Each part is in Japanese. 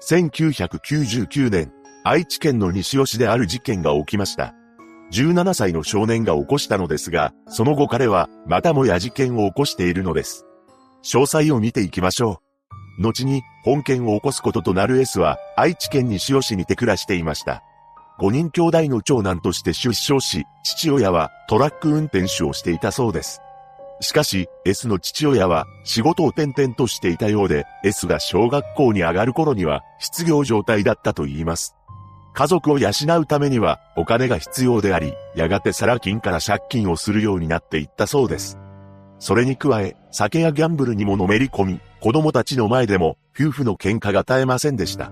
1999年、愛知県の西尾市である事件が起きました。17歳の少年が起こしたのですが、その後彼はまたもや事件を起こしているのです。詳細を見ていきましょう。後に本件を起こすこととなる S は愛知県西尾市にて暮らしていました。5人兄弟の長男として出生し、父親はトラック運転手をしていたそうです。しかし、S の父親は仕事を転々としていたようで、S が小学校に上がる頃には失業状態だったと言います。家族を養うためにはお金が必要であり、やがてサラ金から借金をするようになっていったそうです。それに加え、酒やギャンブルにものめり込み、子供たちの前でも夫婦の喧嘩が絶えませんでした。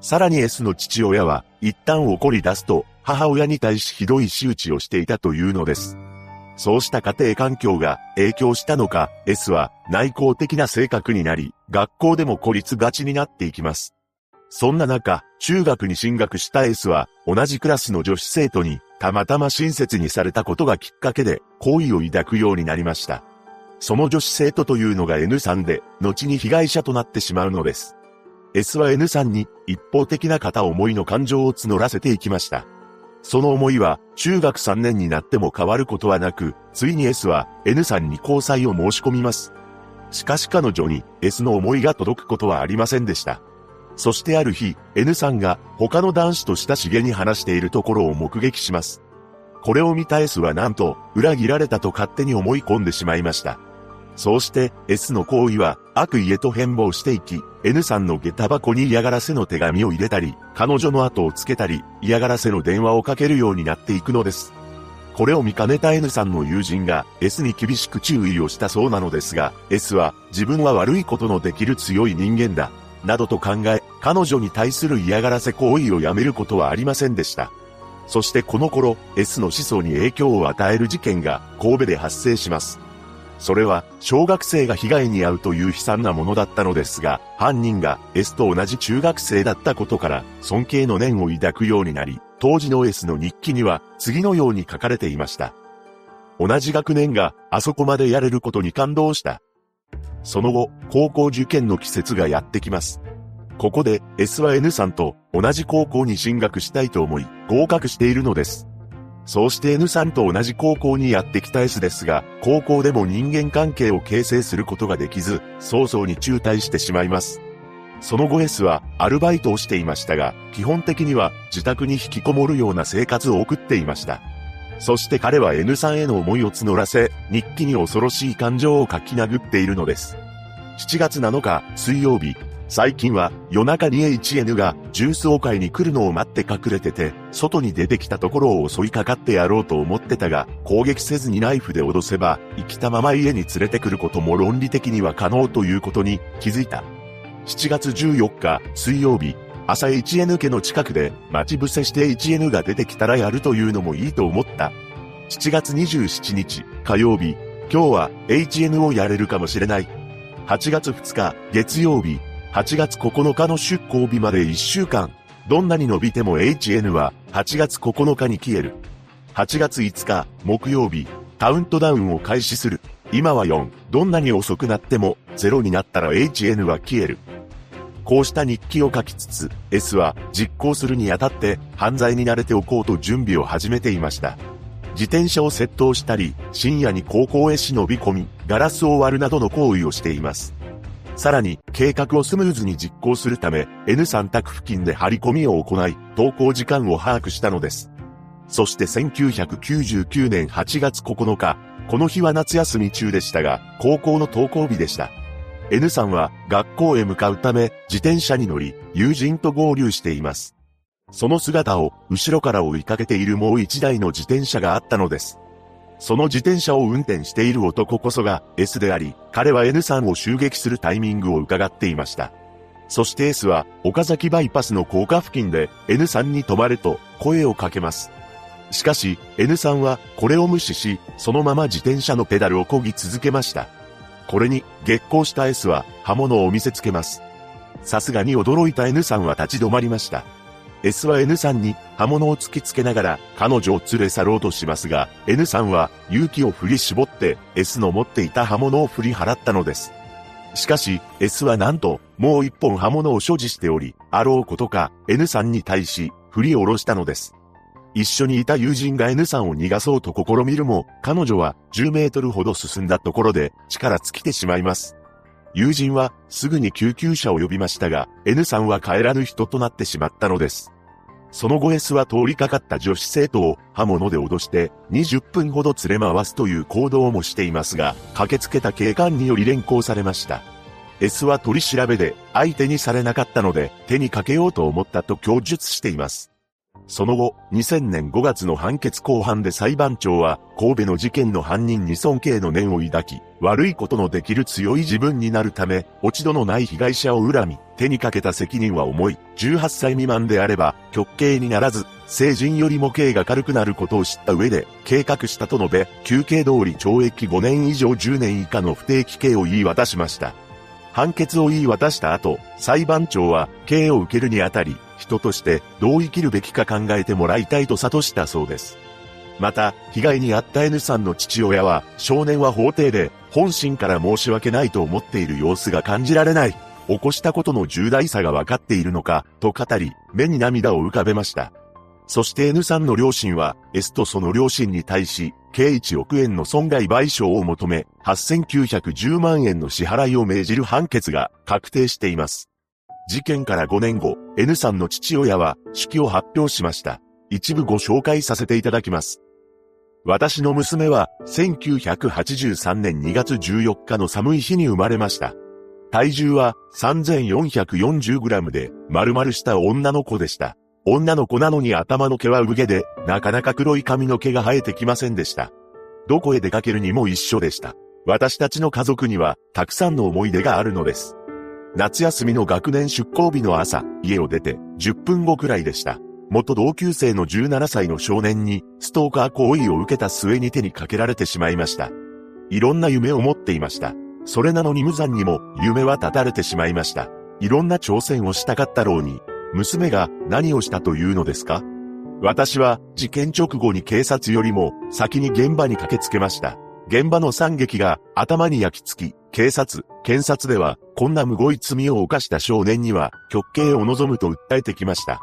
さらに S の父親は一旦怒り出すと母親に対しひどい仕打ちをしていたというのです。そうした家庭環境が影響したのか、S は内向的な性格になり、学校でも孤立がちになっていきます。そんな中、中学に進学した S は、同じクラスの女子生徒に、たまたま親切にされたことがきっかけで、好意を抱くようになりました。その女子生徒というのが N さんで、後に被害者となってしまうのです。S は N さんに一方的な片思いの感情を募らせていきました。その思いは中学3年になっても変わることはなく、ついに S は N さんに交際を申し込みます。しかし彼女に S の思いが届くことはありませんでした。そしてある日、N さんが他の男子と親しげに話しているところを目撃します。これを見た S はなんと、裏切られたと勝手に思い込んでしまいました。そうして S の行為は悪意へと変貌していき、N さんの下駄箱に嫌がらせの手紙を入れたり、彼女の後をつけたり、嫌がらせの電話をかけるようになっていくのです。これを見かねた N さんの友人が S に厳しく注意をしたそうなのですが、S は自分は悪いことのできる強い人間だ、などと考え、彼女に対する嫌がらせ行為をやめることはありませんでした。そしてこの頃、S の思想に影響を与える事件が神戸で発生します。それは、小学生が被害に遭うという悲惨なものだったのですが、犯人が S と同じ中学生だったことから、尊敬の念を抱くようになり、当時の S の日記には、次のように書かれていました。同じ学年が、あそこまでやれることに感動した。その後、高校受験の季節がやってきます。ここで S は N さんと同じ高校に進学したいと思い合格しているのです。そうして N さんと同じ高校にやってきた S ですが、高校でも人間関係を形成することができず、早々に中退してしまいます。その後 S はアルバイトをしていましたが、基本的には自宅に引きこもるような生活を送っていました。そして彼は N さんへの思いを募らせ、日記に恐ろしい感情を書き殴っているのです。7月7日、水曜日、最近は夜中に HN がジュースを買いに来るのを待って隠れてて、外に出てきたところを襲いかかってやろうと思ってたが、攻撃せずにナイフで脅せば、生きたまま家に連れてくることも論理的には可能ということに気づいた。7月14日水曜日、朝 HN 家の近くで待ち伏せして HN が出てきたらやるというのもいいと思った。7月27日火曜日、今日は HN をやれるかもしれない。8月2日月曜日、8月9日の出港日まで1週間。どんなに伸びても HN は8月9日に消える。8月5日木曜日、カウントダウンを開始する。今は4。どんなに遅くなっても0になったら HN は消える。こうした日記を書きつつ、S は実行するにあたって犯罪に慣れておこうと準備を始めていました。自転車を窃盗したり、深夜に高校へ忍び込み、ガラスを割るなどの行為をしています。さらに、計画をスムーズに実行するため、N3 宅付近で張り込みを行い、投稿時間を把握したのです。そして1999年8月9日、この日は夏休み中でしたが、高校の登校日でした。N さんは学校へ向かうため、自転車に乗り、友人と合流しています。その姿を、後ろから追いかけているもう一台の自転車があったのです。その自転車を運転している男こそが S であり、彼は N さんを襲撃するタイミングを伺っていました。そして S は岡崎バイパスの高架付近で N さんに止まれと声をかけます。しかし N さんはこれを無視し、そのまま自転車のペダルを漕ぎ続けました。これに激高した S は刃物を見せつけます。さすがに驚いた N さんは立ち止まりました。S は N さんに刃物を突きつけながら彼女を連れ去ろうとしますが、N さんは勇気を振り絞って S の持っていた刃物を振り払ったのです。しかし、S はなんと、もう一本刃物を所持しており、あろうことか N さんに対し振り下ろしたのです。一緒にいた友人が N さんを逃がそうと試みるも、彼女は10メートルほど進んだところで力尽きてしまいます。友人はすぐに救急車を呼びましたが、N さんは帰らぬ人となってしまったのです。その後 S は通りかかった女子生徒を刃物で脅して20分ほど連れ回すという行動もしていますが、駆けつけた警官により連行されました。S は取り調べで相手にされなかったので手にかけようと思ったと供述しています。その後、2000年5月の判決公判で裁判長は、神戸の事件の犯人に尊敬の念を抱き、悪いことのできる強い自分になるため、落ち度のない被害者を恨み、手にかけた責任は重い。18歳未満であれば、極刑にならず、成人よりも刑が軽くなることを知った上で、計画したと述べ、休刑通り懲役5年以上10年以下の不定期刑を言い渡しました。判決を言い渡した後、裁判長は、刑を受けるにあたり、人としてどう生きるべきか考えてもらいたいと諭したそうです。また、被害に遭った N さんの父親は、少年は法廷で、本心から申し訳ないと思っている様子が感じられない。起こしたことの重大さが分かっているのか、と語り、目に涙を浮かべました。そして N さんの両親は、S とその両親に対し、計1億円の損害賠償を求め、8910万円の支払いを命じる判決が確定しています。事件から5年後、N さんの父親は手記を発表しました。一部ご紹介させていただきます。私の娘は1983年2月14日の寒い日に生まれました。体重は 3440g で丸々した女の子でした。女の子なのに頭の毛は産毛で、なかなか黒い髪の毛が生えてきませんでした。どこへ出かけるにも一緒でした。私たちの家族には、たくさんの思い出があるのです。夏休みの学年出校日の朝、家を出て10分後くらいでした。元同級生の17歳の少年にストーカー行為を受けた末に手にかけられてしまいました。いろんな夢を持っていました。それなのに無残にも夢は絶たれてしまいました。いろんな挑戦をしたかったろうに、娘が何をしたというのですか？私は事件直後に警察よりも先に現場に駆けつけました。現場の惨劇が頭に焼き付き、警察、検察では、こんな無ごい罪を犯した少年には、極刑を望むと訴えてきました。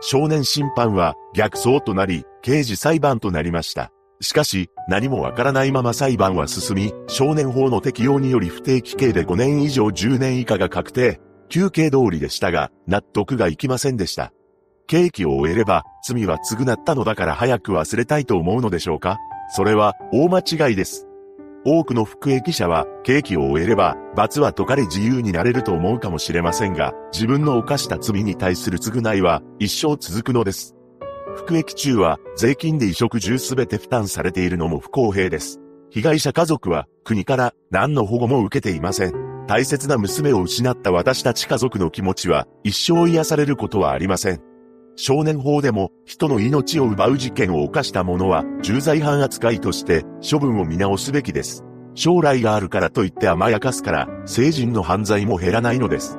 少年審判は逆走となり、刑事裁判となりました。しかし、何もわからないまま裁判は進み、少年法の適用により不定期刑で5年以上10年以下が確定。休刑通りでしたが、納得がいきませんでした。刑期を終えれば、罪は償ったのだから早く忘れたいと思うのでしょうか？それは大間違いです。多くの服役者は、刑期を終えれば、罰は解かれ自由になれると思うかもしれませんが、自分の犯した罪に対する償いは、一生続くのです。服役中は、税金で衣食住すべて負担されているのも不公平です。被害者家族は、国から何の保護も受けていません。大切な娘を失った私たち家族の気持ちは、一生癒されることはありません。少年法でも人の命を奪う事件を犯した者は重罪犯扱いとして処分を見直すべきです。将来があるからといって甘やかすから成人の犯罪も減らないのです。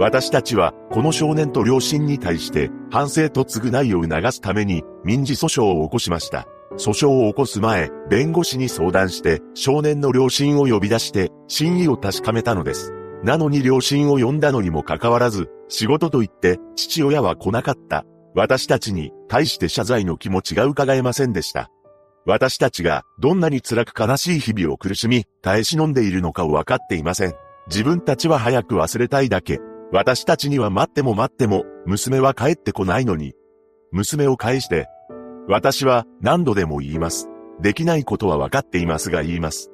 私たちはこの少年と両親に対して反省と償いを促すために民事訴訟を起こしました。訴訟を起こす前、弁護士に相談して少年の両親を呼び出して真意を確かめたのです。なのに両親を呼んだのにもかかわらず、仕事と言って父親は来なかった。私たちに対して謝罪の気持ちが伺えませんでした。私たちがどんなに辛く悲しい日々を苦しみ、耐え忍んでいるのかを分かっていません。自分たちは早く忘れたいだけ。私たちには待っても待っても、娘は帰ってこないのに。娘を返して。私は何度でも言います。できないことは分かっていますが言います。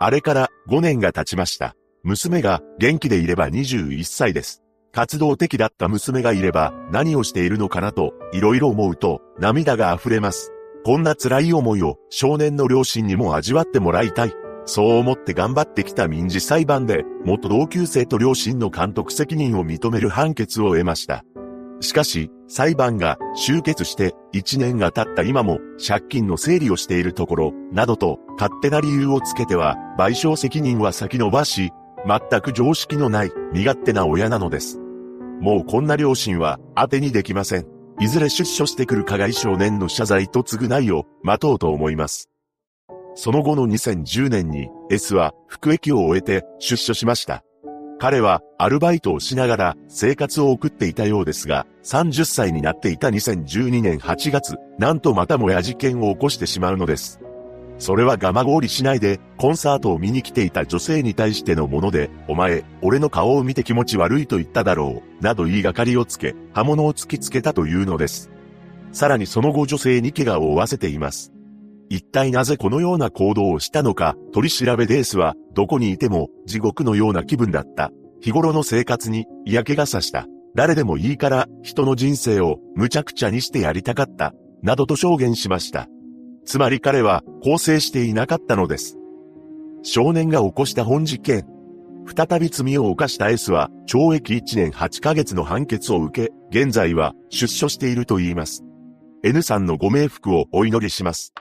あれから5年が経ちました。娘が元気でいれば21歳です。活動的だった娘がいれば何をしているのかなと、いろいろ思うと涙が溢れます。こんな辛い思いを少年の両親にも味わってもらいたい。そう思って頑張ってきた民事裁判で、元同級生と両親の監督責任を認める判決を得ました。しかし、裁判が終結して1年が経った今も借金の整理をしているところ、などと勝手な理由をつけては賠償責任は先延ばし、全く常識のない身勝手な親なのです。もうこんな両親は当てにできません。いずれ出所してくる加害少年の謝罪と償いを待とうと思います。その後の2010年に S は服役を終えて出所しました。彼はアルバイトをしながら生活を送っていたようですが、30歳になっていた2012年8月、なんとまたもや事件を起こしてしまうのです。それはガマゴーリ市内でコンサートを見に来ていた女性に対してのもので、お前、俺の顔を見て気持ち悪いと言っただろう、など言いがかりをつけ、刃物を突きつけたというのです。さらにその後女性に怪我を負わせています。一体なぜこのような行動をしたのか、取り調べデースは、どこにいても地獄のような気分だった。日頃の生活に嫌気がさした。誰でもいいから人の人生を無茶苦茶にしてやりたかった。などと証言しました。つまり彼は更生していなかったのです。少年が起こした本事件。再び罪を犯した S は懲役1年8ヶ月の判決を受け、現在は出所していると言います。N さんのご冥福をお祈りします。